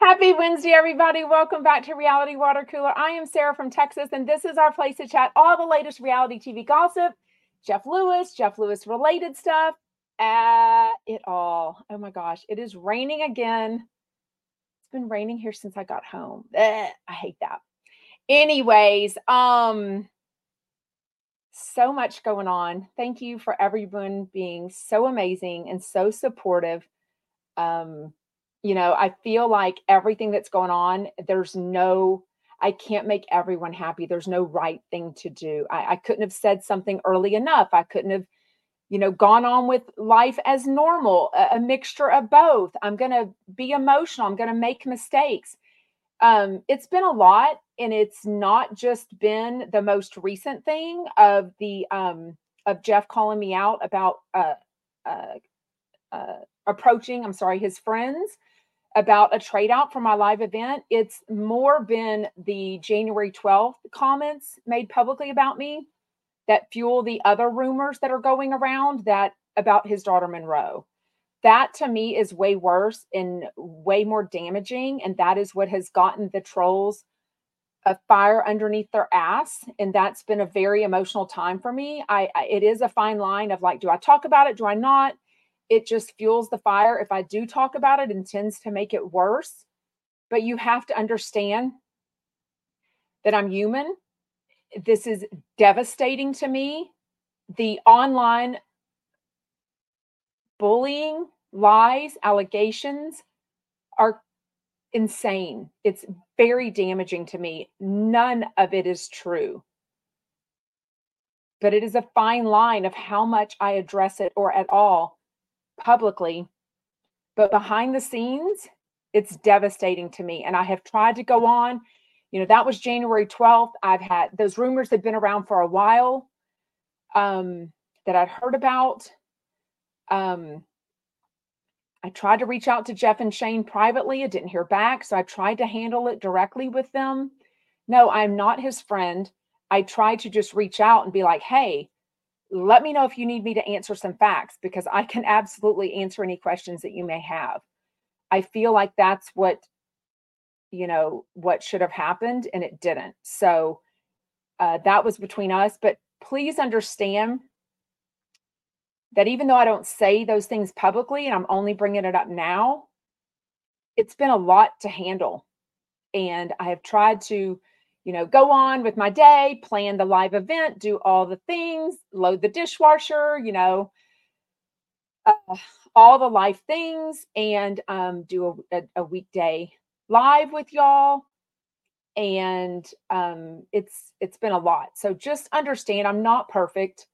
Happy Wednesday, everybody. Welcome back to Reality Water Cooler. I am Sarah from Texas, and this is our place to chat all the latest reality TV gossip, Jeff Lewis, Jeff Lewis related stuff, uh, it all. Oh my gosh, it is raining again. It's been raining here since I got home. Ugh, I hate that. Anyways, um, so much going on. Thank you for everyone being so amazing and so supportive. Um, you know, I feel like everything that's going on, there's no, I can't make everyone happy. There's no right thing to do. I, I couldn't have said something early enough. I couldn't have, you know, gone on with life as normal, a, a mixture of both. I'm going to be emotional. I'm going to make mistakes. Um, it's been a lot, and it's not just been the most recent thing of the um, of Jeff calling me out about uh, uh, uh, approaching. I'm sorry, his friends about a trade out for my live event. It's more been the January 12th comments made publicly about me that fuel the other rumors that are going around that about his daughter Monroe. That to me is way worse and way more damaging. And that is what has gotten the trolls a fire underneath their ass. And that's been a very emotional time for me. I, I it is a fine line of like, do I talk about it? Do I not? It just fuels the fire. If I do talk about it, it tends to make it worse. But you have to understand that I'm human. This is devastating to me. The online bullying, lies, allegations are insane. It's very damaging to me. None of it is true. But it is a fine line of how much I address it or at all publicly, but behind the scenes, it's devastating to me. And I have tried to go on. You know, that was January 12th. I've had those rumors had been around for a while um, that I'd heard about. Um, I tried to reach out to Jeff and Shane privately. I didn't hear back. So I tried to handle it directly with them. No, I'm not his friend. I tried to just reach out and be like, hey, let me know if you need me to answer some facts because I can absolutely answer any questions that you may have. I feel like that's what, you know, what should have happened and it didn't. So uh, that was between us. But please understand that even though I don't say those things publicly and I'm only bringing it up now, it's been a lot to handle. And I have tried to you know, go on with my day, plan the live event, do all the things, load the dishwasher, you know, uh, all the live things, and um, do a, a, a, weekday live with y'all. And um, it's it's been a lot. So just understand, I'm not perfect.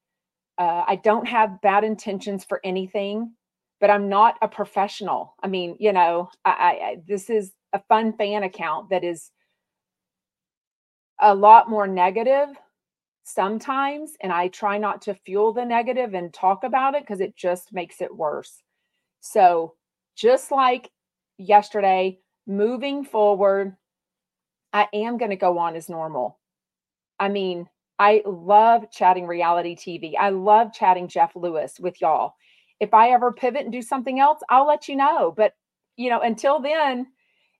Uh, I don't have bad intentions for anything, but I'm not a professional. I mean, you know, I, I this is a fun fan account that is a lot more negative sometimes and I try not to fuel the negative and talk about it because it just makes it worse. So, just like yesterday, moving forward, I am going to go on as normal. I mean, I love chatting reality TV. I love chatting Jeff Lewis with y'all. If I ever pivot and do something else, I'll let you know. But, you know, until then,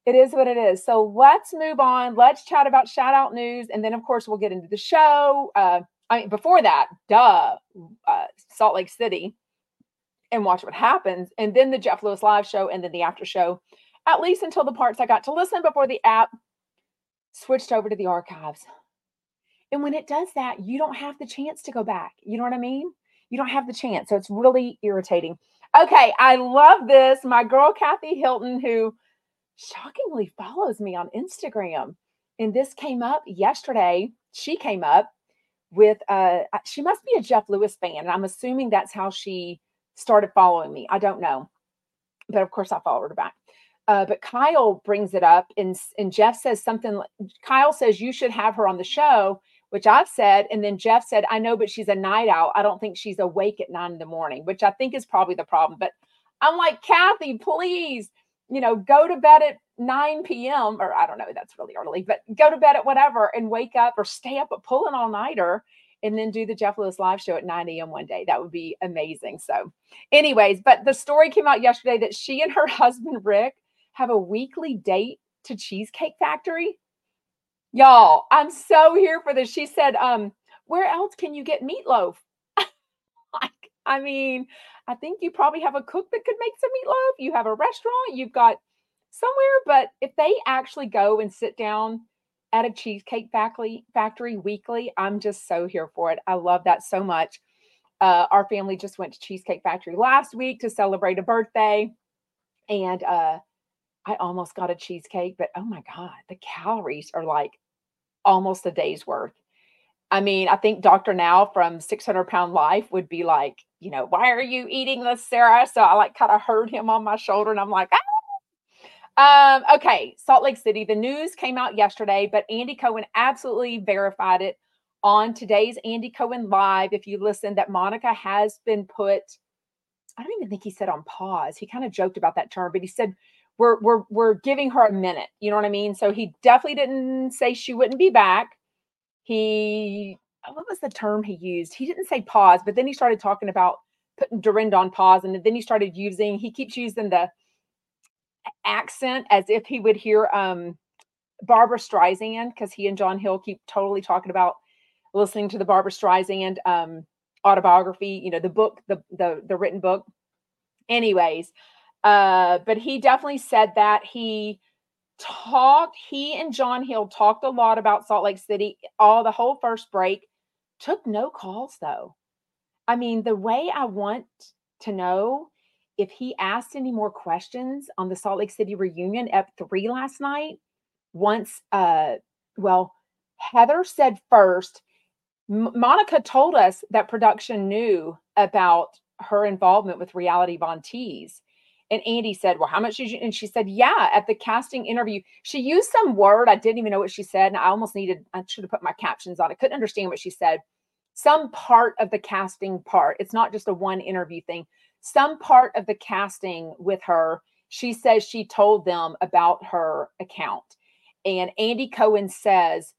it is what it is. So let's move on. Let's chat about shout out news. And then, of course, we'll get into the show. Uh, I mean, before that, duh, uh, Salt Lake City and watch what happens. And then the Jeff Lewis live show and then the after show, at least until the parts I got to listen before the app switched over to the archives. And when it does that, you don't have the chance to go back. You know what I mean? You don't have the chance. So it's really irritating. Okay, I love this. My girl, Kathy Hilton, who shockingly follows me on Instagram. And this came up yesterday. She came up with uh she must be a Jeff Lewis fan. And I'm assuming that's how she started following me. I don't know. But of course I followed her back. Uh, but Kyle brings it up and, and Jeff says something Kyle says you should have her on the show, which I've said. And then Jeff said, I know, but she's a night owl. I don't think she's awake at nine in the morning, which I think is probably the problem. But I'm like, Kathy, please you know, go to bed at 9 p.m. or I don't know, that's really early, but go to bed at whatever and wake up or stay up, pull an all nighter and then do the Jeff Lewis live show at 9 a.m. one day. That would be amazing. So, anyways, but the story came out yesterday that she and her husband, Rick, have a weekly date to Cheesecake Factory. Y'all, I'm so here for this. She said, um, where else can you get meatloaf? I mean, I think you probably have a cook that could make some meatloaf. You have a restaurant, you've got somewhere, but if they actually go and sit down at a cheesecake factory factory weekly, I'm just so here for it. I love that so much. Uh, our family just went to Cheesecake Factory last week to celebrate a birthday. And uh, I almost got a cheesecake, but oh my God, the calories are like almost a day's worth. I mean, I think Dr. Now from 600 Pound Life would be like, you know, why are you eating this, Sarah? So I like kind of heard him on my shoulder and I'm like, ah! um, okay, Salt Lake City. The news came out yesterday, but Andy Cohen absolutely verified it on today's Andy Cohen Live. If you listen, that Monica has been put, I don't even think he said on pause. He kind of joked about that term, but he said, we're we're we're giving her a minute. You know what I mean? So he definitely didn't say she wouldn't be back. He what was the term he used? He didn't say pause, but then he started talking about putting Dorinda on pause, and then he started using. He keeps using the accent as if he would hear um Barbra Streisand because he and John Hill keep totally talking about listening to the Barbra Streisand um, autobiography, you know, the book, the the the written book. Anyways, uh, but he definitely said that he talked, he and John Hill talked a lot about Salt Lake City all the whole first break, took no calls though. I mean, the way I want to know if he asked any more questions on the Salt Lake City reunion at three last night, once, uh, well, Heather said first, M- Monica told us that production knew about her involvement with Reality Von Tease. And Andy said, Well, how much did you? And she said, Yeah, at the casting interview, she used some word. I didn't even know what she said. And I almost needed, I should have put my captions on. I couldn't understand what she said. Some part of the casting part, it's not just a one interview thing. Some part of the casting with her, she says she told them about her account. And Andy Cohen says,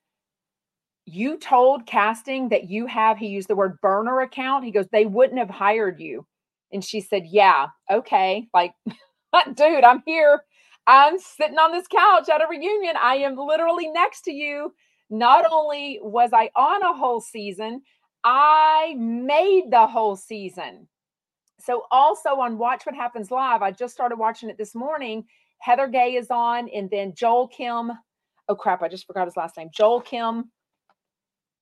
You told casting that you have, he used the word burner account. He goes, They wouldn't have hired you and she said, Yeah, okay. Like, dude, I'm here. I'm sitting on this couch at a reunion. I am literally next to you. Not only was I on a whole season, I made the whole season. So, also on Watch What Happens Live, I just started watching it this morning. Heather Gay is on, and then Joel Kim. Oh, crap. I just forgot his last name. Joel Kim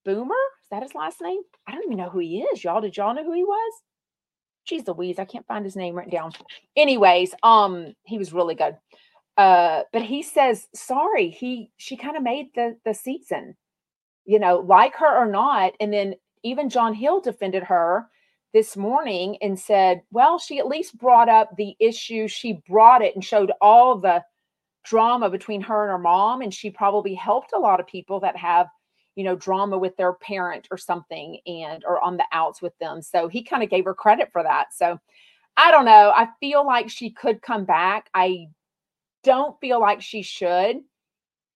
Boomer. Is that his last name? I don't even know who he is. Y'all, did y'all know who he was? Geez Louise, I can't find his name written down. Anyways, um, he was really good. Uh, but he says, sorry, he she kind of made the the season, you know, like her or not. And then even John Hill defended her this morning and said, well, she at least brought up the issue. She brought it and showed all the drama between her and her mom. And she probably helped a lot of people that have you know drama with their parent or something and or on the outs with them so he kind of gave her credit for that so i don't know i feel like she could come back i don't feel like she should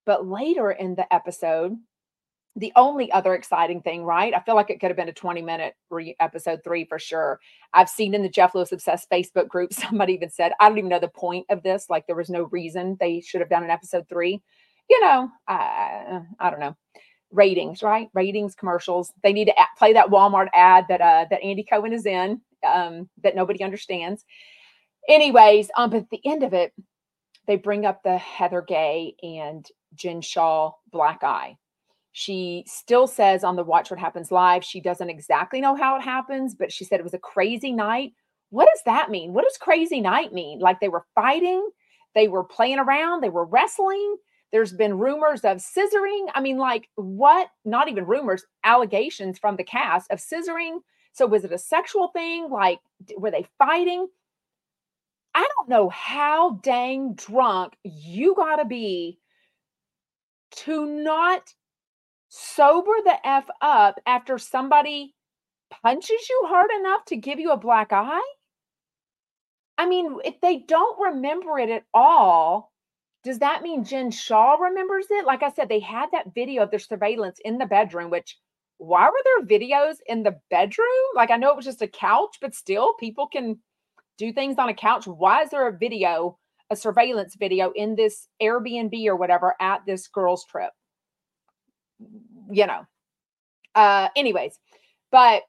but later in the episode the only other exciting thing, right? I feel like it could have been a 20 minute re- episode three for sure. I've seen in the Jeff Lewis Obsessed Facebook group, somebody even said, I don't even know the point of this. Like there was no reason they should have done an episode three. You know, I, I don't know ratings, right? Ratings, commercials. They need to play that Walmart ad that uh, that Andy Cohen is in um, that nobody understands. Anyways, um, but at the end of it, they bring up the Heather Gay and Jen Shah black eye. She still says on the Watch What Happens Live, she doesn't exactly know how it happens, but she said it was a crazy night. What does that mean? What does crazy night mean? Like they were fighting, they were playing around, they were wrestling there's been rumors of scissoring. I mean, like what? Not even rumors, allegations from the cast of scissoring. So was it a sexual thing? Like, were they fighting? I don't know how dang drunk you got to be to not sober the F up after somebody punches you hard enough to give you a black eye. I mean, if they don't remember it at all, does that mean Jen Shah remembers it? Like I said, they had that video of their surveillance in the bedroom, which why were there videos in the bedroom? Like I know it was just a couch, but still people can do things on a couch. Why is there a video a surveillance video in this Airbnb or whatever at this girls' trip. You know. Uh, anyways, but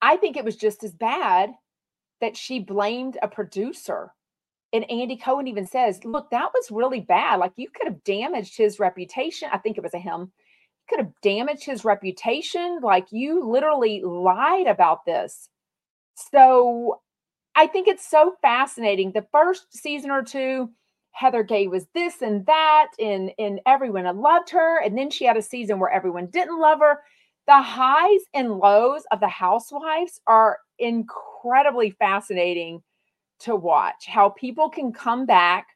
I think it was just as bad that she blamed a producer. And Andy Cohen even says, look, that was really bad. Like you could have damaged his reputation. I think it was a him. Could have damaged his reputation. Like you literally lied about this. So I think it's so fascinating. The first season or two, Heather Gay was this and that, and, and everyone loved her. And then she had a season where everyone didn't love her. The highs and lows of the housewives are incredibly fascinating to watch. How people can come back.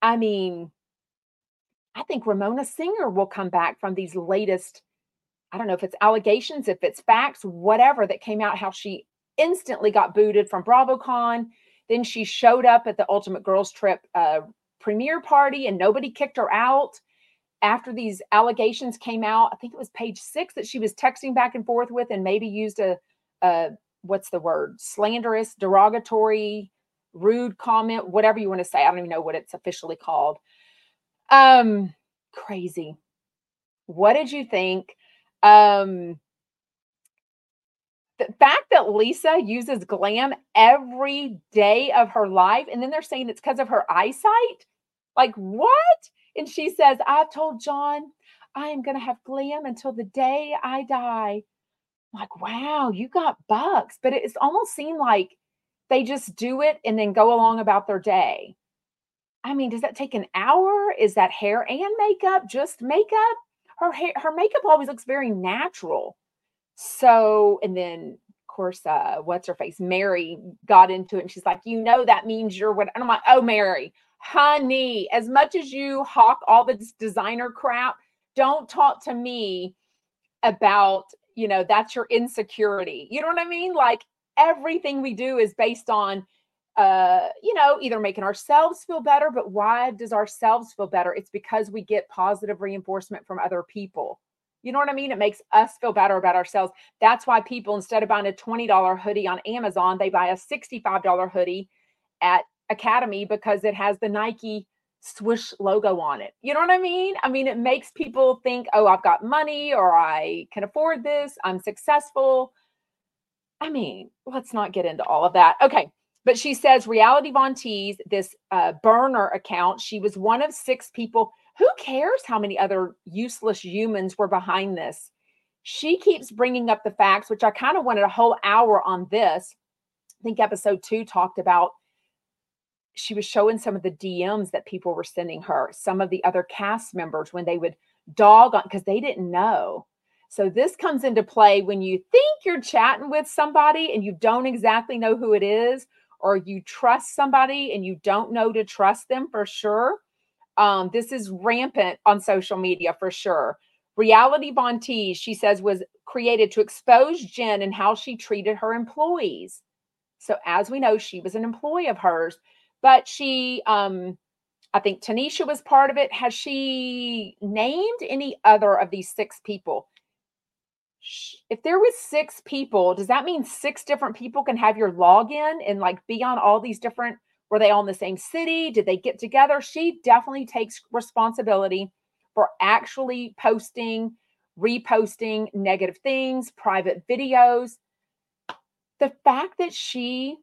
I mean, I think Ramona Singer will come back from these latest, I don't know if it's allegations, if it's facts, whatever that came out, how she instantly got booted from BravoCon. Then she showed up at the Ultimate Girls Trip uh, premiere party and nobody kicked her out. After these allegations came out, I think it was page six that she was texting back and forth with and maybe used a, a what's the word, slanderous, derogatory, rude comment, whatever you want to say. I don't even know what it's officially called. Um, crazy. What did you think? Um, the fact that Lisa uses glam every day of her life, and then they're saying it's because of her eyesight. Like, what? And she says, I've told John I am going to have glam until the day I die. I'm like, wow, you got bucks. But it's almost seemed like they just do it and then go along about their day. I mean, does that take an hour? Is that hair and makeup? Just makeup? Her hair, her makeup always looks very natural. So, and then of course, uh, what's her face? Mary got into it and she's like, you know, that means you're what? And I'm like, oh, Mary, honey, as much as you hawk all this designer crap, don't talk to me about, you know, that's your insecurity. You know what I mean? Like everything we do is based on uh, you know, either making ourselves feel better, but why does ourselves feel better? It's because we get positive reinforcement from other people. You know what I mean? It makes us feel better about ourselves. That's why people, instead of buying a $20 hoodie on Amazon, they buy a $65 hoodie at Academy because it has the Nike swoosh logo on it. You know what I mean? I mean, it makes people think, oh, I've got money or I can afford this, I'm successful. I mean, let's not get into all of that. Okay. But she says Reality Von Tease, this uh, burner account, she was one of six people who cares how many other useless humans were behind this? She keeps bringing up the facts, which I kind of wanted a whole hour on this. I think episode two talked about she was showing some of the DMs that people were sending her, some of the other cast members when they would dog on because they didn't know. So this comes into play when you think you're chatting with somebody and you don't exactly know who it is, or you trust somebody and you don't know to trust them for sure. Um, this is rampant on social media for sure. Reality Von she says, was created to expose Jen and how she treated her employees. So, as we know, she was an employee of hers, but she, um, I think Tanisha was part of it. Has she named any other of these six people? If there was six people, does that mean six different people can have your login and like be on all these different were they all in the same city? Did they get together? She definitely takes responsibility for actually posting, reposting negative things, private videos. The fact that she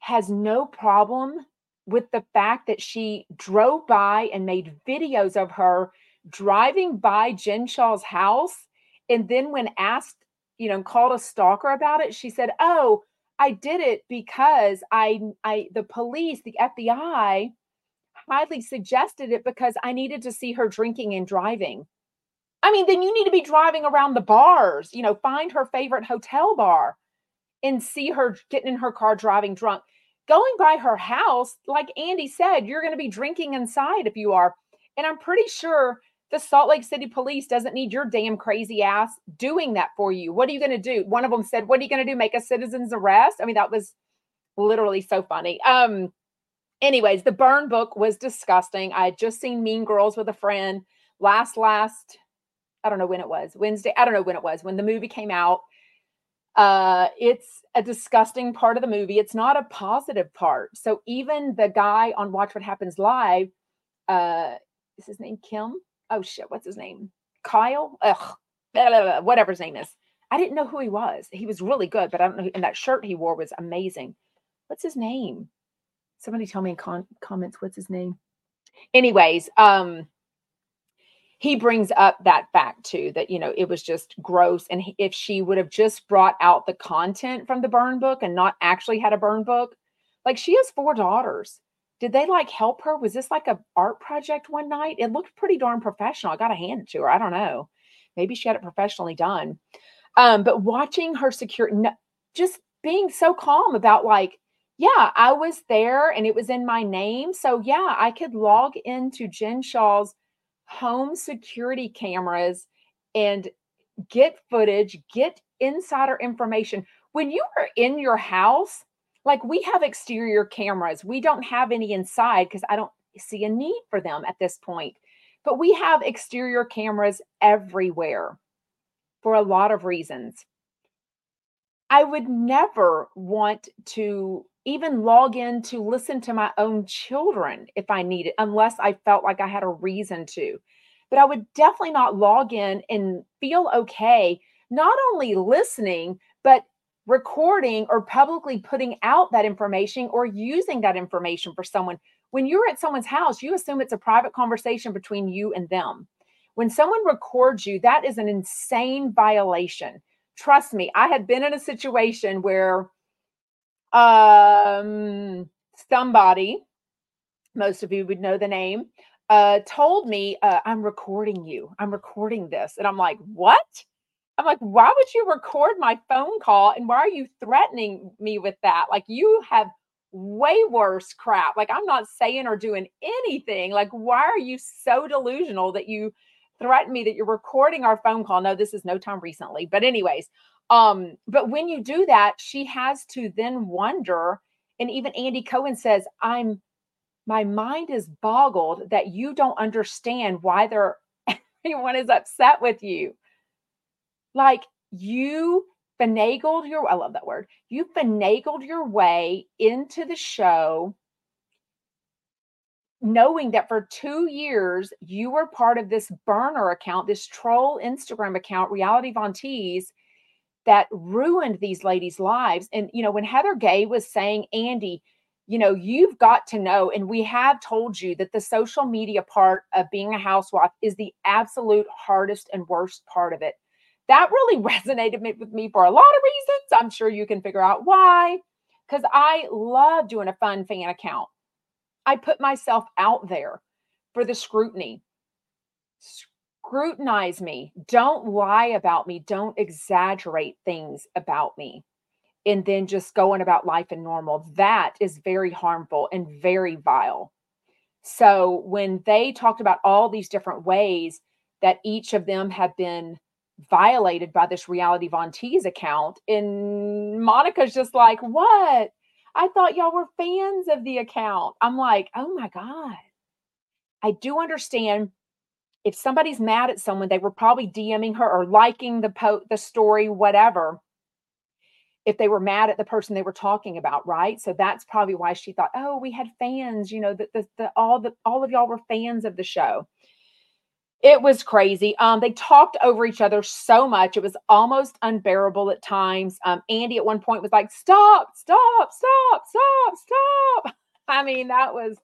has no problem with the fact that she drove by and made videos of her driving by Jen Shah's house. And then when asked, you know, called a stalker about it, she said, Oh, I did it because I I the police, the FBI highly suggested it because I needed to see her drinking and driving. I mean, then you need to be driving around the bars, you know, find her favorite hotel bar and see her getting in her car driving drunk. Going by her house, like Andy said, you're going to be drinking inside if you are. And I'm pretty sure the Salt Lake City police doesn't need your damn crazy ass doing that for you. What are you going to do? One of them said, What are you going to do? Make a citizen's arrest? I mean, that was literally so funny. Um, anyways, the burn book was disgusting. I had just seen Mean Girls with a friend last, last, I don't know when it was, Wednesday. I don't know when it was, when the movie came out. Uh, it's a disgusting part of the movie. It's not a positive part. So even the guy on Watch What Happens Live, uh, is his name Kim? Oh shit, what's his name? Kyle? Ugh, blah, blah, blah, whatever his name is. I didn't know who he was. He was really good, but I don't know. And that shirt he wore was amazing. What's his name? Somebody tell me in con- comments what's his name. Anyways, um, he brings up that fact too that you know it was just gross and if she would have just brought out the content from the burn book and not actually had a burn book like she has four daughters did they like help her? Was this like a art project one night? It looked pretty darn professional. I gotta hand it to her. I don't know. Maybe she had it professionally done. Um but watching her secure no, just being so calm about like yeah i was there and it was in my name. So yeah i could log into jen Shah's home security cameras and get footage, get insider information. When you are in your house, like we have exterior cameras, we don't have any inside because I don't see a need for them at this point. But we have exterior cameras everywhere for a lot of reasons. I would never want to even log in to listen to my own children if I needed, unless I felt like I had a reason to. But I would definitely not log in and feel okay, not only listening, but recording or publicly putting out that information or using that information for someone. When you're at someone's house, you assume it's a private conversation between you and them. When someone records you, that is an insane violation. Trust me, I had been in a situation where um, somebody, most of you would know the name, uh, told me, uh, I'm recording you. I'm recording this. And I'm like, what? I'm like, why would you record my phone call? And why are you threatening me with that? Like, you have way worse crap. Like, I'm not saying or doing anything. Like, why are you so delusional that you threaten me that you're recording our phone call? No, this is no time recently. But, anyways, um, but when you do that, she has to then wonder. And even Andy Cohen says, I'm my mind is boggled that you don't understand why they're everyone is upset with you. Like you finagled your I love that word. You finagled your way into the show knowing that for 2 years you were part of this burner account, this troll Instagram account, Reality Von Tease that ruined these ladies' lives. And, you know, when Heather Gay was saying, Andy, you know, you've got to know, and we have told you that the social media part of being a housewife is the absolute hardest and worst part of it. That really resonated with me for a lot of reasons. I'm sure you can figure out why. Because I love doing a fun fan account. I put myself out there for the scrutiny scrutinize me. Don't lie about me. Don't exaggerate things about me. And then just going about life and normal. That is very harmful and very vile. So when they talked about all these different ways that each of them have been violated by this reality Von Tease account, and Monica's just like, what? I thought y'all were fans of the account. I'm like, oh my God. I do understand if somebody's mad at someone, they were probably DMing her or liking the po- the story, whatever. If they were mad at the person they were talking about, right? So that's probably why she thought, oh, we had fans, you know, that the, the all the all of y'all were fans of the show. It was crazy. Um, they talked over each other so much; it was almost unbearable at times. Um, Andy at one point was like, "Stop! Stop! Stop! Stop! Stop!" I mean, that was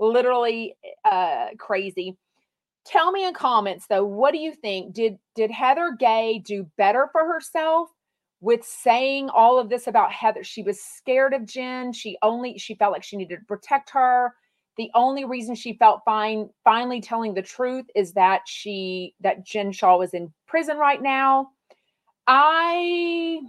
literally uh, crazy tell me in comments though what do you think did did heather gay do better for herself with saying all of this about heather she was scared of jen she only she felt like she needed to protect her the only reason she felt fine finally telling the truth is that she that jen Shah was in prison right now i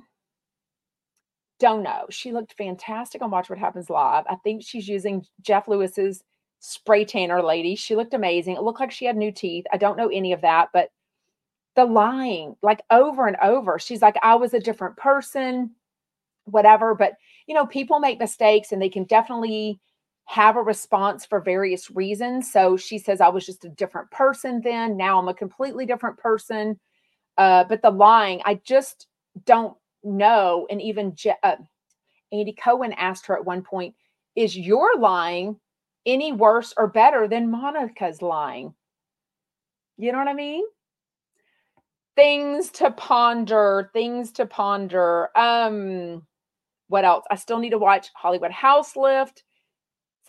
don't know she looked fantastic on watch what happens live i think she's using jeff lewis's spray tanner lady. She looked amazing. It looked like she had new teeth. I don't know any of that, but the lying, like over and over, she's like, I was a different person, whatever. But, you know, people make mistakes and they can definitely have a response for various reasons. So she says, I was just a different person then. Now I'm a completely different person. Uh, but the lying, I just don't know. And even Je- uh, Andy Cohen asked her at one point, Is your lying any worse or better than Monica's lying? You know what I mean? Things to ponder, things to ponder. Um, what else? I still need to watch Hollywood House Lift.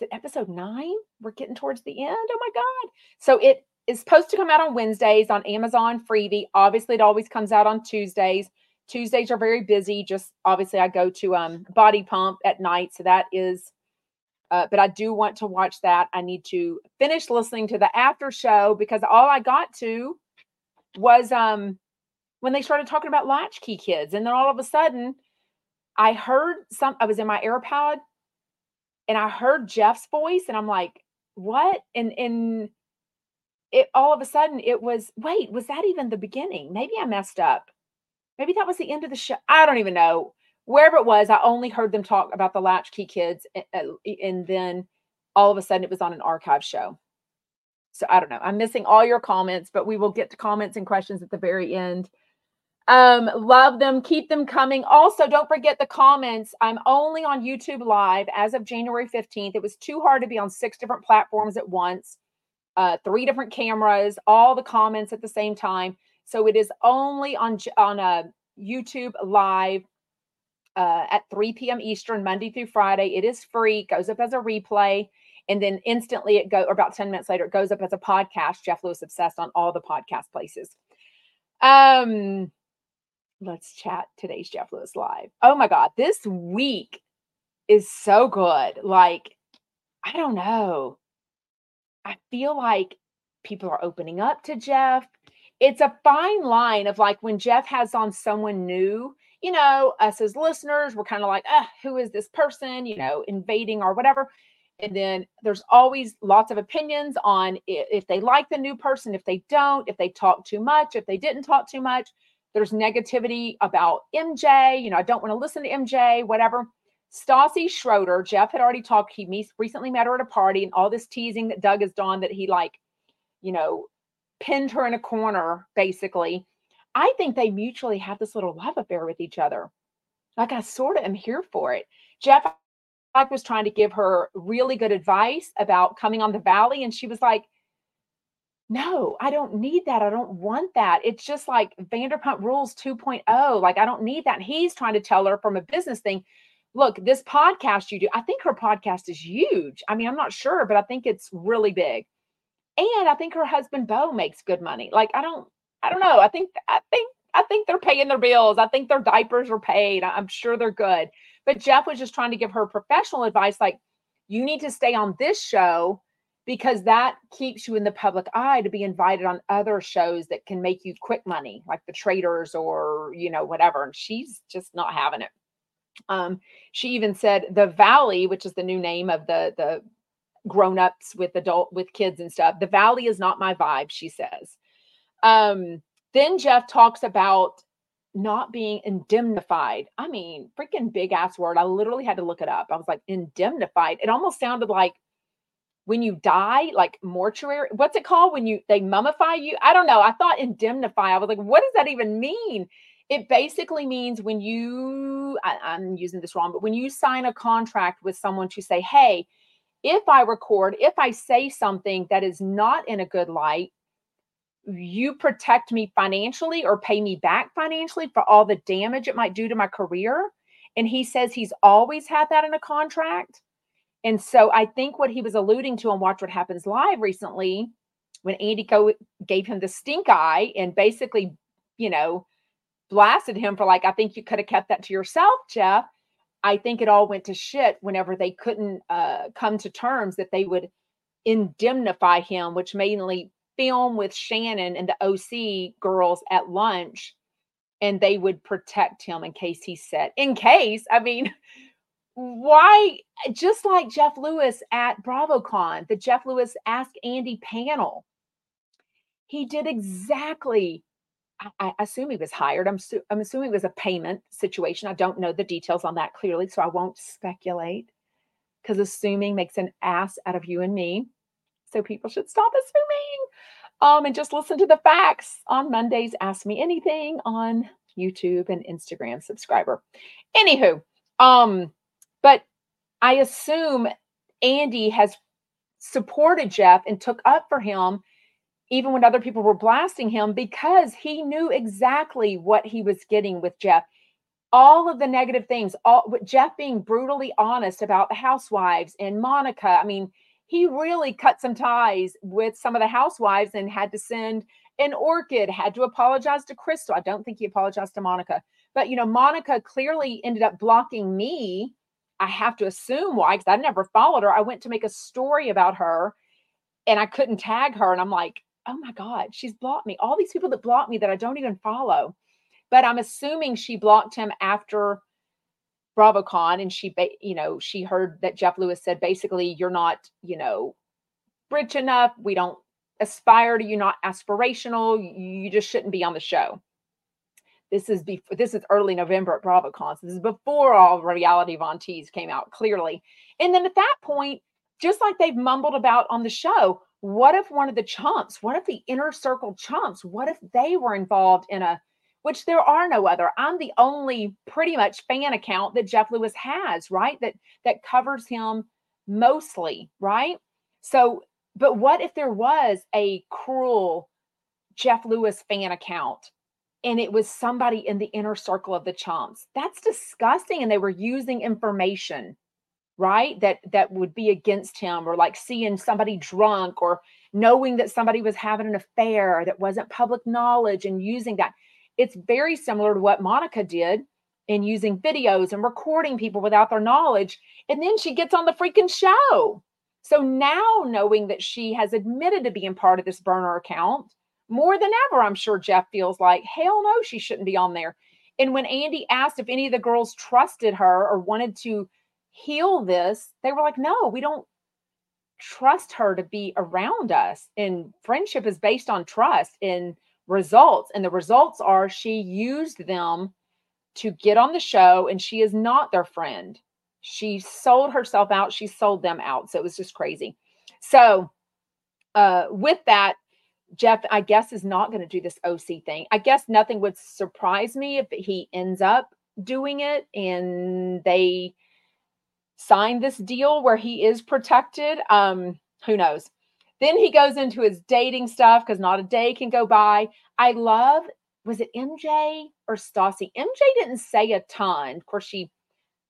It episode nine? We're getting towards the end. Oh my God. So it is supposed to come out on Wednesdays on Amazon Freevee. Obviously, it always comes out on Tuesdays. Tuesdays are very busy. Just obviously, I go to um, Body Pump at night, so that is. Uh, but I do want to watch that. I need to finish listening to the after show because all I got to was um when they started talking about latchkey kids, and then all of a sudden, I heard some. I was in my AirPod, and I heard Jeff's voice, and I'm like, "What?" And and it all of a sudden it was. Wait, was that even the beginning? Maybe I messed up maybe that was the end of the show. I don't even know. Wherever it was, I only heard them talk about the latchkey kids, and, and then all of a sudden it was on an archive show. So I don't know. I'm missing all your comments, but we will get to comments and questions at the very end. Um, love them, keep them coming. Also, don't forget the comments. I'm only on YouTube Live as of January 15th. It was too hard to be on six different platforms at once, uh, three different cameras, all the comments at the same time. So it is only on on a uh, YouTube live uh, at 3 p.m. Eastern, Monday through Friday. It is free, goes up as a replay, and then instantly it go or about 10 minutes later, it goes up as a podcast. Jeff Lewis Obsessed on all the podcast places. Um, let's chat today's Jeff Lewis Live. Oh my God, this week is so good. Like, I don't know. I feel like people are opening up to Jeff it's a fine line of like when Jeff has on someone new, you know, us as listeners, we're kind of like, ah, who is this person, you know, invading or whatever. And then there's always lots of opinions on if they like the new person, if they don't, if they talk too much, if they didn't talk too much. There's negativity about MJ, you know, I don't want to listen to MJ, whatever. Stassi Schroeder, Jeff had already talked. He recently met her at a party, and all this teasing that Doug has done that he like, you know, pinned her in a corner, basically. I think they mutually have this little love affair with each other. Like I sort of am here for it. Jeff was trying to give her really good advice about coming on the valley, and she was like, no, I don't need that. I don't want that. It's just like Vanderpump Rules 2.0. Like, I don't need that. And he's trying to tell her from a business thing look, this podcast you do, I think her podcast is huge. I mean, I'm not sure, but I think it's really big and I think her husband Beau makes good money. Like I don't, I don't know. I think, I think, I think they're paying their bills. I think their diapers are paid. I'm sure they're good. But Jeff was just trying to give her professional advice, like you need to stay on this show because that keeps you in the public eye to be invited on other shows that can make you quick money, like the Traitors or you know whatever. And she's just not having it. Um, she even said the Valley, which is the new name of the the grown-ups with adult with kids and stuff. The valley is not my vibe, she says. Um, then Jeff talks about not being indemnified. I mean, freaking big ass word. I literally had to look it up. I was like, indemnified. It almost sounded like when you die, like mortuary. What's it called when you they mummify you? I don't know. I thought indemnify. I was like, what does that even mean? It basically means when you, I, I'm using this wrong, but when you sign a contract with someone to say, hey, if I record, if I say something that is not in a good light, you protect me financially or pay me back financially for all the damage it might do to my career. And he says he's always had that in a contract. And so I think what he was alluding to on Watch What Happens Live recently, when Andy Co- gave him the stink eye and basically, you know, blasted him for like, I think you could have kept that to yourself, Jeff. I think it all went to shit whenever they couldn't uh, come to terms that they would indemnify him, which mainly film with Shannon and the OC girls at lunch, and they would protect him in case he said, in case, I mean, why just like Jeff Lewis at BravoCon, the Jeff Lewis Ask Andy panel, he did exactly I, assume he was hired. I'm, su- I'm assuming it was a payment situation. I don't know the details on that clearly, so I won't speculate because assuming makes an ass out of you and me. So people should stop assuming um, and just listen to the facts on Mondays. Ask me anything on YouTube and Instagram subscriber. Anywho, um, but I assume Andy has supported Jeff and took up for him even when other people were blasting him because he knew exactly what he was getting with Jeff. All of the negative things, all with Jeff being brutally honest about the housewives and Monica. I mean, he really cut some ties with some of the housewives and had to send an orchid, had to apologize to Crystal. I don't think he apologized to Monica, but you know, Monica clearly ended up blocking me. I have to assume why, because I never followed her. I went to make a story about her and I couldn't tag her. And I'm like, oh my God, she's blocked me. All these people that blocked me that I don't even follow. But I'm assuming she blocked him after BravoCon and she, you know, she heard that Jeff Lewis said basically, you're not, you know, rich enough. We don't aspire to you, not aspirational. You, you just shouldn't be on the show. This is before this is early November at BravoCon. So this is before all reality Von Tease came out clearly. And then at that point, just like they've mumbled about on the show, what if one of the chumps, what if the inner circle chumps, what if they were involved in a, which there are no other. I'm the only pretty much fan account that Jeff Lewis has, right? That that covers him mostly, right? So, but what if there was a cruel Jeff Lewis fan account and it was somebody in the inner circle of the chumps? That's disgusting. And they were using information right that that would be against him or like seeing somebody drunk or knowing that somebody was having an affair that wasn't public knowledge and using that it's very similar to what monica did in using videos and recording people without their knowledge and then she gets on the freaking show so now knowing that she has admitted to being part of this burner account more than ever i'm sure jeff feels like hell no she shouldn't be on there and when andy asked if any of the girls trusted her or wanted to heal this, they were like, no, we don't trust her to be around us. And friendship is based on trust and results. And the results are she used them to get on the show and she is not their friend. She sold herself out, she sold them out. So it was just crazy. So, uh, with that, Jeff, I guess, is not going to do this OC thing. I guess nothing would surprise me if he ends up doing it and they signed this deal where he is protected. Um, who knows? Then he goes into his dating stuff because not a day can go by. I love, was it MJ or Stassi? MJ didn't say a ton. Of course, she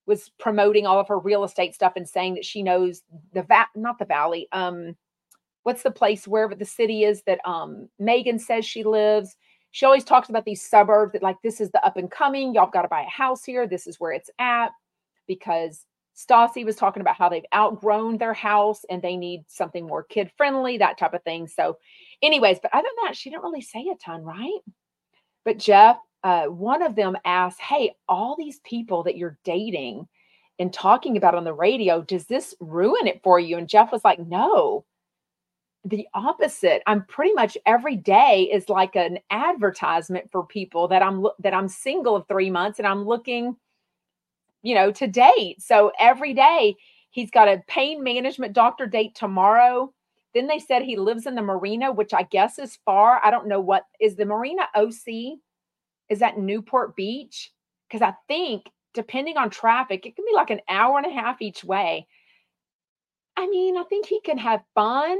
was promoting all of her real estate stuff and saying that she knows the va- not the valley. Um, what's the place wherever the city is that um Megan says she lives? She always talks about these suburbs that like this is the up and coming. Y'all got to buy a house here. This is where it's at because Stassi was talking about how they've outgrown their house and they need something more kid friendly, that type of thing. So, anyways, but other than that, she didn't really say a ton, right? But Jeff, uh, one of them asked, Hey, all these people that you're dating and talking about on the radio, does this ruin it for you? And Jeff was like, No, the opposite. I'm pretty much every day is like an advertisement for people that I'm that I'm single of three months and I'm looking you know, to date. So every day he's got a pain management doctor date tomorrow. Then they said he lives in the marina, which I guess is far. I don't know what is the marina OC? Is that Newport Beach? Because I think depending on traffic, it can be like an hour and a half each way. I mean, I think he can have fun,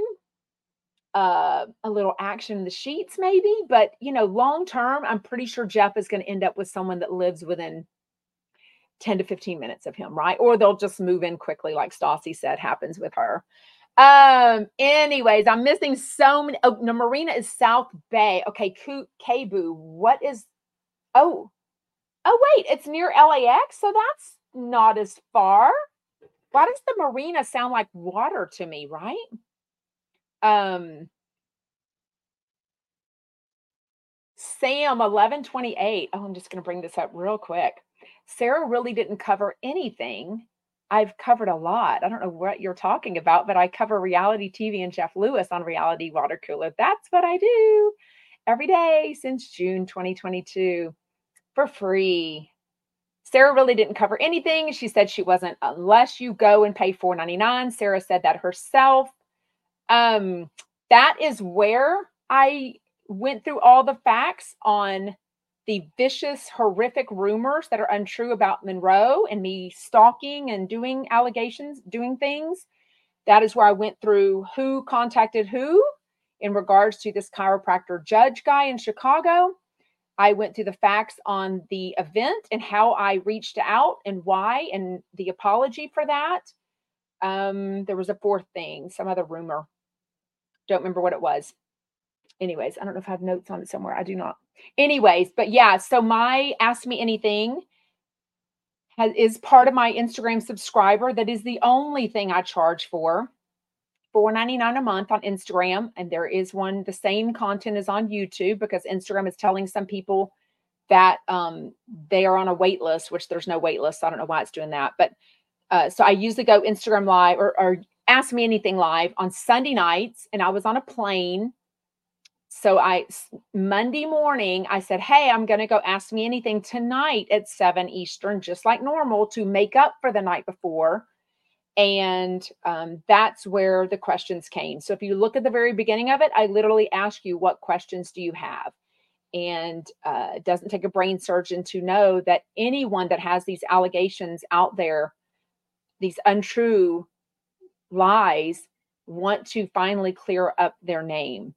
uh, a little action in the sheets, maybe. But you know, long term, I'm pretty sure Jeff is going to end up with someone that lives within 10 to 15 minutes of him, right? Or they'll just move in quickly, like Stassi said happens with her. Um, anyways, I'm missing so many. Oh, no, Marina is South Bay. Okay, Kabu. What is oh, oh, wait, it's near LAX, so that's not as far. Why does the marina sound like water to me, right? Um Sam 1128. Oh, I'm just gonna bring this up real quick. Sarah really didn't cover anything. I've covered a lot. I don't know what you're talking about, but I cover reality TV and Jeff Lewis on Reality Water Cooler. That's what I do every day since June 2022 for free. Sarah really didn't cover anything. She said she wasn't unless you go and pay 4.99. Sarah said that herself. Um, that is where I went through all the facts on the vicious, horrific rumors that are untrue about Monroe and me stalking and doing allegations, doing things. That is where I went through who contacted who in regards to this chiropractor judge guy in Chicago. I went through the facts on the event and how I reached out and why and the apology for that. Um, there was a fourth thing, some other rumor. Don't remember what it was. Anyways, I don't know if I have notes on it somewhere. I do not. Anyways, but yeah, so my Ask Me Anything has, is part of my Instagram subscriber. That is the only thing I charge for. $4.99 a month on Instagram. And there is one, the same content is on YouTube because Instagram is telling some people that um, they are on a wait list, which there's no wait list. I don't know why it's doing that. But uh, so I usually go Instagram live or, or ask me anything live on Sunday nights. And I was on a plane. So I Monday morning I said, "Hey, I'm going to go ask me anything tonight at 7 Eastern just like normal to make up for the night before." And um, that's where the questions came. So if you look at the very beginning of it, I literally ask you, What questions do you have? And uh, it doesn't take a brain surgeon to know that anyone that has these allegations out there, these untrue lies, want to finally clear up their name.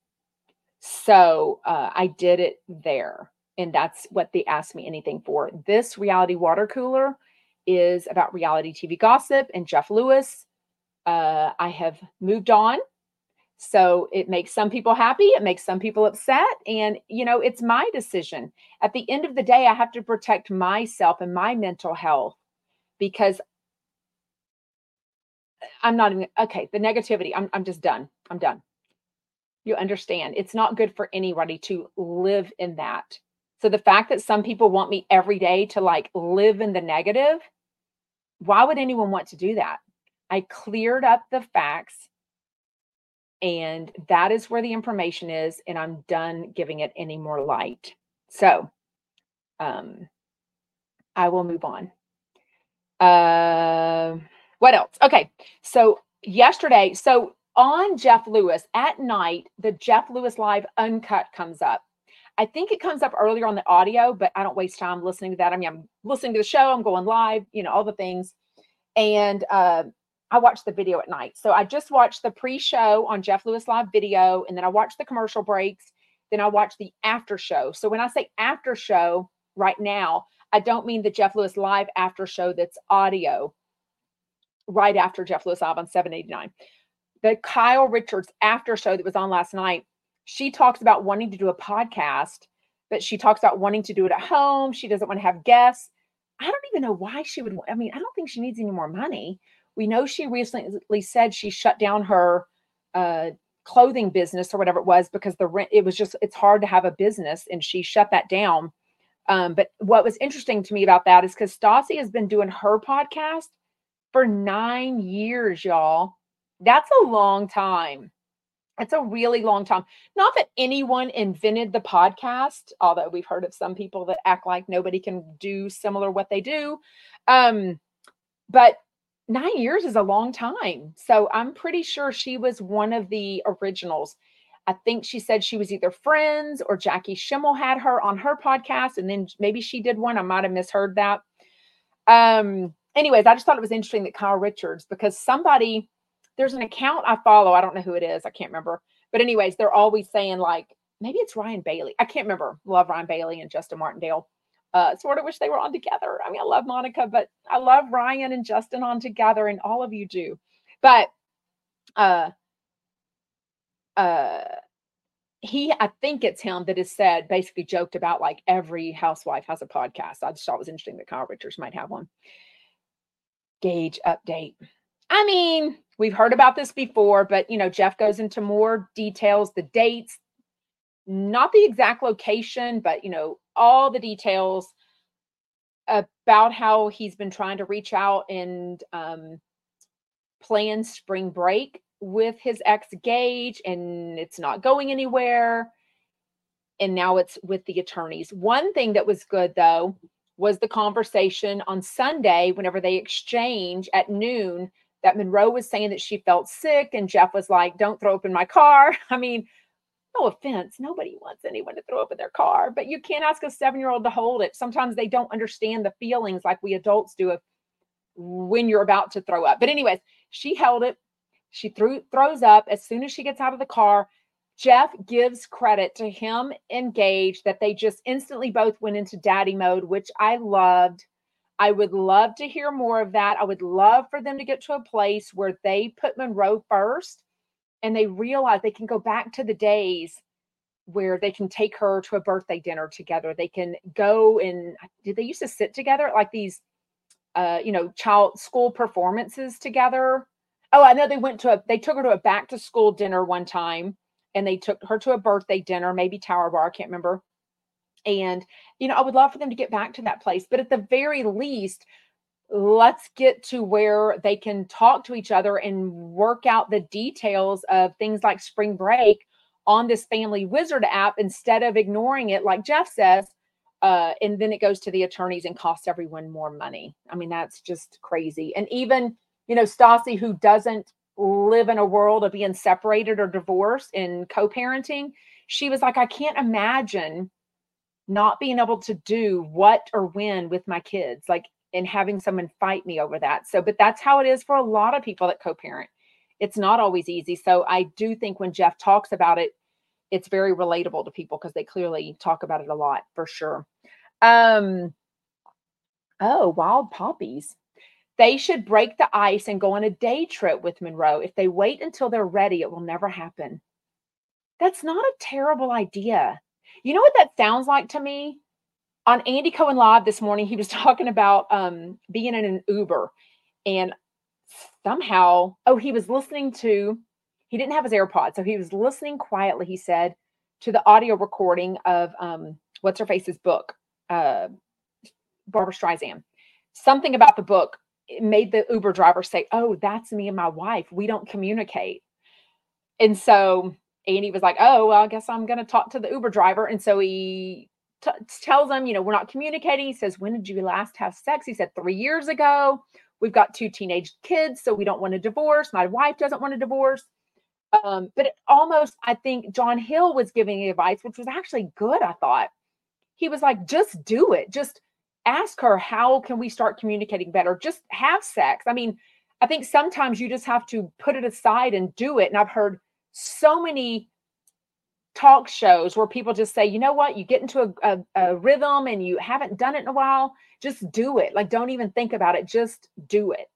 So uh, I did it there. And that's what they asked me anything for. This reality water cooler is about reality TV gossip and Jeff Lewis. Uh, I have moved on. So it makes some people happy, it makes some people upset. And, you know, it's my decision. At the end of the day, I have to protect myself and my mental health because I'm not even okay. The negativity, I'm, I'm just done. I'm done. You understand, it's not good for anybody to live in that. So the fact that some people want me every day to like live in the negative, why would anyone want to do that? I cleared up the facts and that is where the information is and I'm done giving it any more light. So, um I will move on. Uh what else? Okay. So yesterday, so on Jeff Lewis at night, the Jeff Lewis Live Uncut comes up. I think it comes up earlier on the audio, but I don't waste time listening to that. I mean, I'm listening to the show, I'm going live, you know, all the things. And uh, I watch the video at night. So I just watched the pre show on Jeff Lewis Live video, and then I watched the commercial breaks. Then I watched the after show. So when I say after show right now, I don't mean the Jeff Lewis Live after show that's audio right after Jeff Lewis Live on 789 the Kyle Richards after show that was on last night, she talks about wanting to do a podcast, but she talks about wanting to do it at home. She doesn't want to have guests. I don't even know why she would. I mean, I don't think she needs any more money. We know she recently said she shut down her uh, clothing business or whatever it was because the rent, it was just, it's hard to have a business and she shut that down. Um, but what was interesting to me about that is because Stassi has been doing her podcast for nine years, y'all. That's a long time. It's a really long time. Not that anyone invented the podcast, although we've heard of some people that act like nobody can do similar what they do. Um, but nine years is a long time. So I'm pretty sure she was one of the originals. I think she said she was either friends or Jackie Schimmel had her on her podcast, and then maybe she did one. I might have misheard that. Um, anyways, I just thought it was interesting that Kyle Richards, because somebody there's an account I follow. I don't know who it is. I can't remember. But anyways, they're always saying like maybe it's Ryan Bailey. I can't remember. Love Ryan Bailey and Justin Martindale. Uh, sort of wish they were on together. I mean, I love Monica, but I love Ryan and Justin on together, and all of you do. But uh, uh, he, I think it's him that has said basically joked about like every housewife has a podcast. I just thought it was interesting that Kyle Richards might have one. Gage update. I mean, we've heard about this before, but you know, Jeff goes into more details, the dates, not the exact location, but you know, all the details about how he's been trying to reach out and um, plan spring break with his ex Gage, and it's not going anywhere. And now it's with the attorneys. One thing that was good though was the conversation on Sunday, whenever they exchange at noon that Monroe was saying that she felt sick, and Jeff was like, Don't throw up in my car. I mean, no offense, nobody wants anyone to throw up in their car, but you can't ask a seven year old to hold it. Sometimes they don't understand the feelings like we adults do of when you're about to throw up. But, anyways, she held it. She threw, throws up as soon as she gets out of the car. Jeff gives credit to him and Gage that they just instantly both went into daddy mode, which I loved. I would love to hear more of that. I would love for them to get to a place where they put Monroe first and they realize they can go back to the days where they can take her to a birthday dinner together. They can go and did they used to sit together like these uh, you know, child school performances together? Oh, I know they went to a they took her to a back to school dinner one time and they took her to a birthday dinner, maybe Tower Bar, I can't remember. And you know, I would love for them to get back to that place, but at the very least, let's get to where they can talk to each other and work out the details of things like spring break on this family wizard app instead of ignoring it like jeff says uh, and then it goes to the attorneys and costs everyone more money i mean that's just crazy and even you know stassi who doesn't live in a world of being separated or divorced and co-parenting she was like i can't imagine not being able to do what or when with my kids like and having someone fight me over that. So, but that's how it is for a lot of people that co parent. It's not always easy. So, I do think when Jeff talks about it, it's very relatable to people because they clearly talk about it a lot for sure. Um, oh, wild poppies. They should break the ice and go on a day trip with Monroe. If they wait until they're ready, it will never happen. That's not a terrible idea. You know what that sounds like to me? on Andy Cohen Live this morning, he was talking about um, being in an Uber and somehow, oh, he was listening to, he didn't have his AirPods. So he was listening quietly, he said, to the audio recording of um, What's Her Face's book, uh, Barbra Streisand. Something about the book made the Uber driver say, Oh, that's me and my wife. We don't communicate. And so Andy was like, Oh, well, I guess I'm going to talk to the Uber driver. And so he t- tells them, you know, we're not communicating. He says, When did you last have sex? He said, Three years ago. We've got two teenage kids, so we don't want a divorce. My wife doesn't want a divorce. Um, but almost, I think John Hill was giving advice, which was actually good, I thought. He was like, just do it. Just ask her, how can we start communicating better? Just have sex. I mean, I think sometimes you just have to put it aside and do it. And I've heard so many talk shows where people just say, you know what, you get into a, a, a, rhythm and you haven't done it in a while, just do it. Like, don't even think about it, just do it.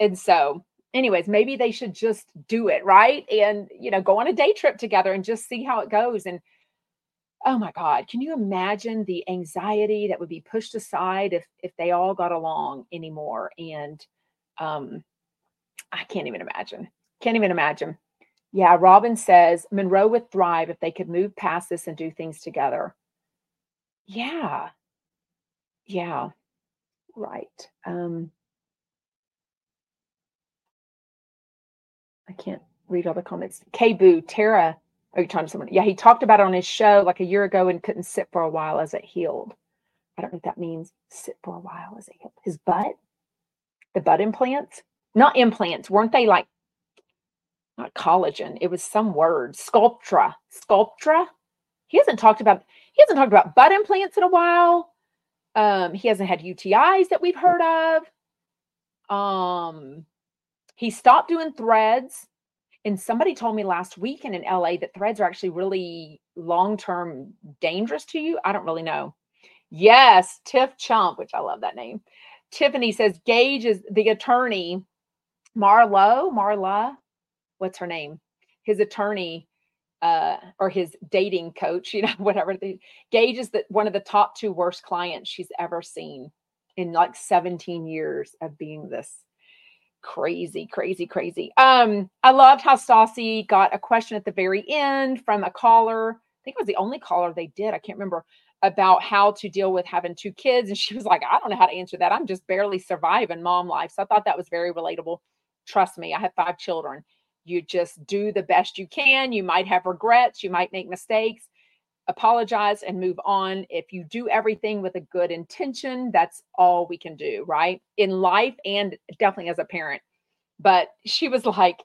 And so, anyways, maybe they should just do it, right? And, you know, go on a day trip together and just see how it goes. And oh my God, can you imagine the anxiety that would be pushed aside if if they all got along anymore? And um, I can't even imagine. Can't even imagine. Yeah, Robin says Monroe would thrive if they could move past this and do things together. Yeah. Yeah. Right. Um I can't read all the comments. K Boo, Tara. Are you talking to someone? Yeah, he talked about it on his show like a year ago and couldn't sit for a while as it healed. I don't know what that means. Sit for a while as it healed. His butt? The butt implants? Not implants. Weren't they like not collagen. It was some word, Sculptra. Sculptra. He hasn't talked about he hasn't talked about butt implants in a while. Um, he hasn't had UTIs that we've heard of. Um, he stopped doing threads. And somebody told me last weekend in LA that threads are actually really long-term dangerous to you. I don't really know. Yes, Tiff Chump, which I love that name. Tiffany says Gage is the attorney. Marlo, Marla, what's her name? His attorney uh, or his dating coach, you know, whatever. The, Gage is that one of the top two worst clients she's ever seen in like 17 years of being this crazy, crazy, crazy. Um, I loved how Stassi got a question at the very end from a caller. I think it was the only caller they did. I can't remember about how to deal with having two kids. And she was like, I don't know how to answer that. I'm just barely surviving mom life. So I thought that was very relatable. Trust me, I have five children you just do the best you can. You might have regrets, you might make mistakes, apologize and move on. If you do everything with a good intention, that's all we can do, right? In life and definitely as a parent. But she was like,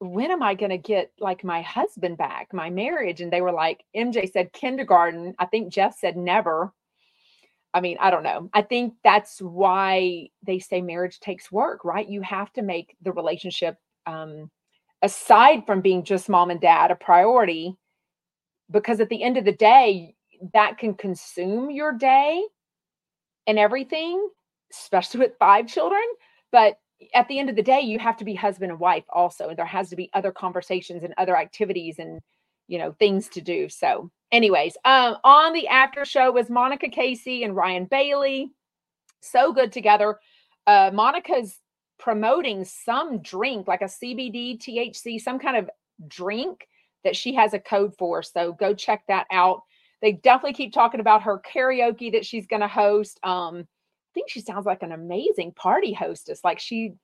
when am I going to get like my husband back, my marriage? And they were like, MJ said kindergarten. I think Jeff said never. I mean, I don't know. I think that's why they say marriage takes work, right? You have to make the relationship, um, aside from being just mom and dad, a priority. Because at the end of the day, that can consume your day and everything, especially with five children. But at the end of the day, you have to be husband and wife also. And there has to be other conversations and other activities and, you know, things to do. So, anyways, um, on the after show was Monica Casey and Ryan Bailey. So good together. Uh, Monica's promoting some drink, like a CBD, THC, some kind of drink that she has a code for. So go check that out. They definitely keep talking about her karaoke that she's going to host. Um, I think she sounds like an amazing party hostess. Like she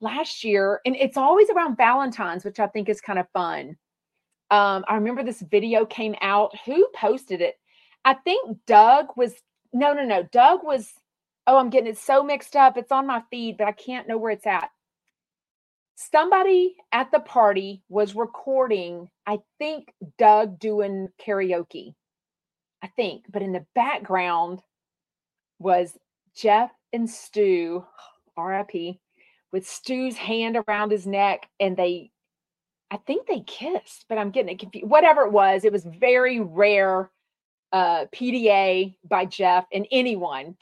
last year, and it's always around Valentine's, which I think is kind of fun. Um, I remember this video came out. Who posted it? I think Doug was no, no, no. Doug was, oh, I'm getting it so mixed up. It's on my feed, but I can't know where it's at. Somebody at the party was recording, I think Doug doing karaoke. I think, but in the background was Jeff and Stu, RIP, with Stu's hand around his neck, and they, I think they kissed, but I'm getting it confused. Whatever it was, it was very rare uh, PDA by Jeff and anyone.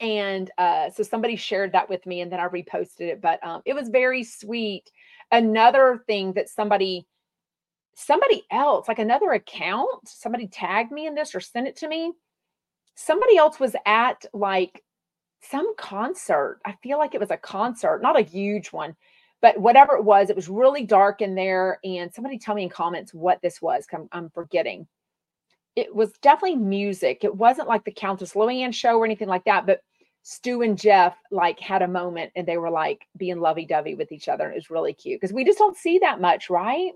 And uh, so somebody shared that with me, and then I reposted it. But um, it was very sweet. Another thing that somebody, somebody else, like another account, somebody tagged me in this or sent it to me. Somebody else was at like some concert. I feel like it was a concert, not a huge one, but whatever it was, it was really dark in there. And somebody tell me in comments what this was. I'm, I'm forgetting. It was definitely music. It wasn't like the Countess Luann show or anything like that, but Stu and Jeff like had a moment and they were like being lovey dovey with each other. And it was really cute because we just don't see that much, right?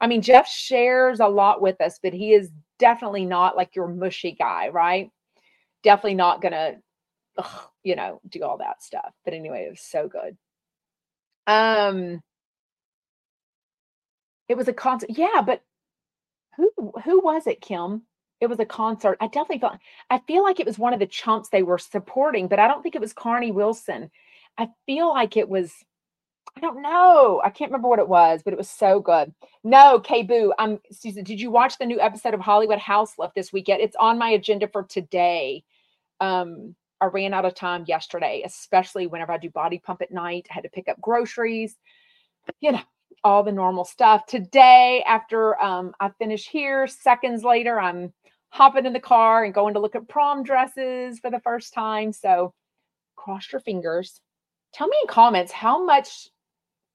I mean, Jeff shares a lot with us, but he is definitely not like your mushy guy, right? Definitely not to ugh, you know, do all that stuff. But anyway, it was so good. Um it was a concert. Yeah, but who who was it, Kim? It was a concert. I definitely felt I feel like it was one of the chumps they were supporting, but I don't think it was Carnie Wilson. I feel like it was I don't know. I can't remember what it was, but it was so good. No, K Boo, I'm Susan. Did you watch the new episode of Hollywood Houselift this weekend? It's on my agenda for today. Um, I ran out of time yesterday, especially whenever I do body pump at night. I had to pick up groceries, you know, all the normal stuff. Today, after um, I finish here, seconds later, I'm hopping in the car and going to look at prom dresses for the first time. So cross your fingers. Tell me in comments how much,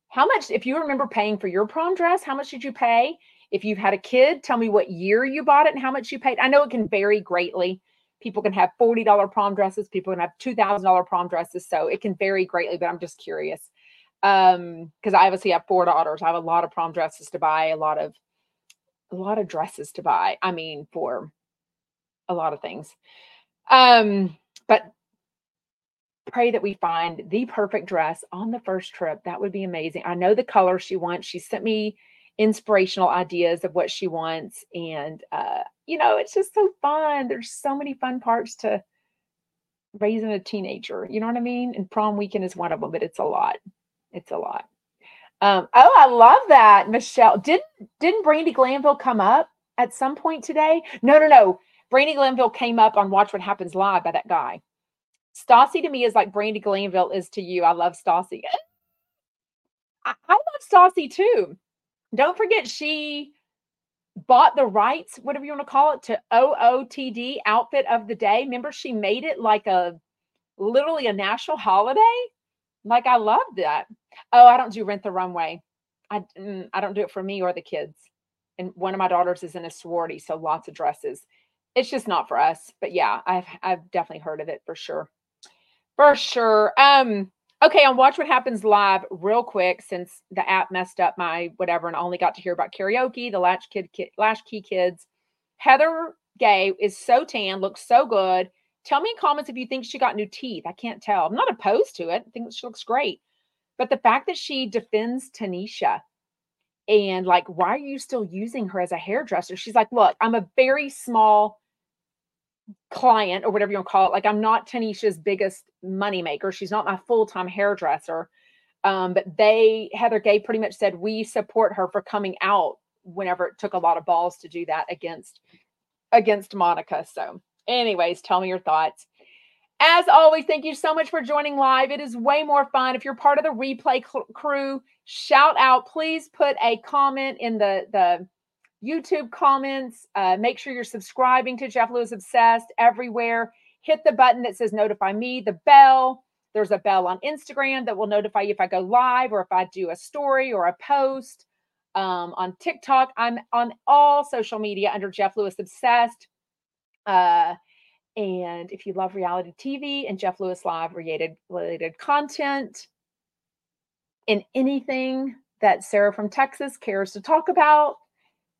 how much, if you remember paying for your prom dress, how much did you pay? If you've had a kid, tell me what year you bought it and how much you paid. I know it can vary greatly People can have $40 prom dresses, people can have $2,000 prom dresses. So it can vary greatly, but I'm just curious. Um, because I obviously have four daughters. I have a lot of prom dresses to buy, a lot of a lot of dresses to buy. I mean, for a lot of things. Um, but pray that we find the perfect dress on the first trip. That would be amazing. I know the color she wants. She sent me inspirational ideas of what she wants. And, uh, you know, it's just so fun. There's so many fun parts to raising a teenager. You know what I mean? And prom weekend is one of them, but it's a lot. It's a lot. Um, oh, I love that, Michelle. Didn't didn't Brandi Glanville come up at some point today? No, no, no. Brandi Glanville came up on Watch What Happens Live by that guy. Stassi to me is like Brandi Glanville is to you. I love Stassi. I, I love Stassi too. Don't forget, she bought the rights, whatever you want to call it, to OOTD outfit of the day. Remember, she made it like a literally a national holiday. Like I love that. Oh, I don't do rent the runway. I mm, I don't do it for me or the kids. And one of my daughters is in a sorority, so lots of dresses. It's just not for us. But yeah, I've I've definitely heard of it for sure. For sure. Um, Okay, on Watch What Happens Live, real quick, since the app messed up my whatever, and I only got to hear about karaoke, the Latch Kid, kid Latchkey Kids. Heather Gay is so tan, looks so good. Tell me in comments if you think she got new teeth. I can't tell. I'm not opposed to it. I think she looks great. But the fact that she defends Tanisha, and like, why are you still using her as a hairdresser? She's like, look, I'm a very small client or whatever you want to call it. Like, I'm not Tanisha's biggest moneymaker. She's not my full time hairdresser. Um, but they, Heather Gay pretty much said, we support her for coming out whenever it took a lot of balls to do that against against Monica. So, anyways, tell me your thoughts. As always, thank you so much for joining live. It is way more fun. If you're part of the replay cl- crew, shout out. Please put a comment in the, the YouTube comments. Uh, make sure you're subscribing to Jeff Lewis Obsessed everywhere. Hit the button that says notify me, the bell. There's a bell on Instagram that will notify you if I go live or if I do a story or a post. Um, on TikTok, I'm on all social media under Jeff Lewis Obsessed. Uh, and if you love reality TV and Jeff Lewis Live related, related content and anything that Sarah from Texas cares to talk about,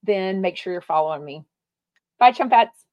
then make sure you're following me. Bye, Chumpets.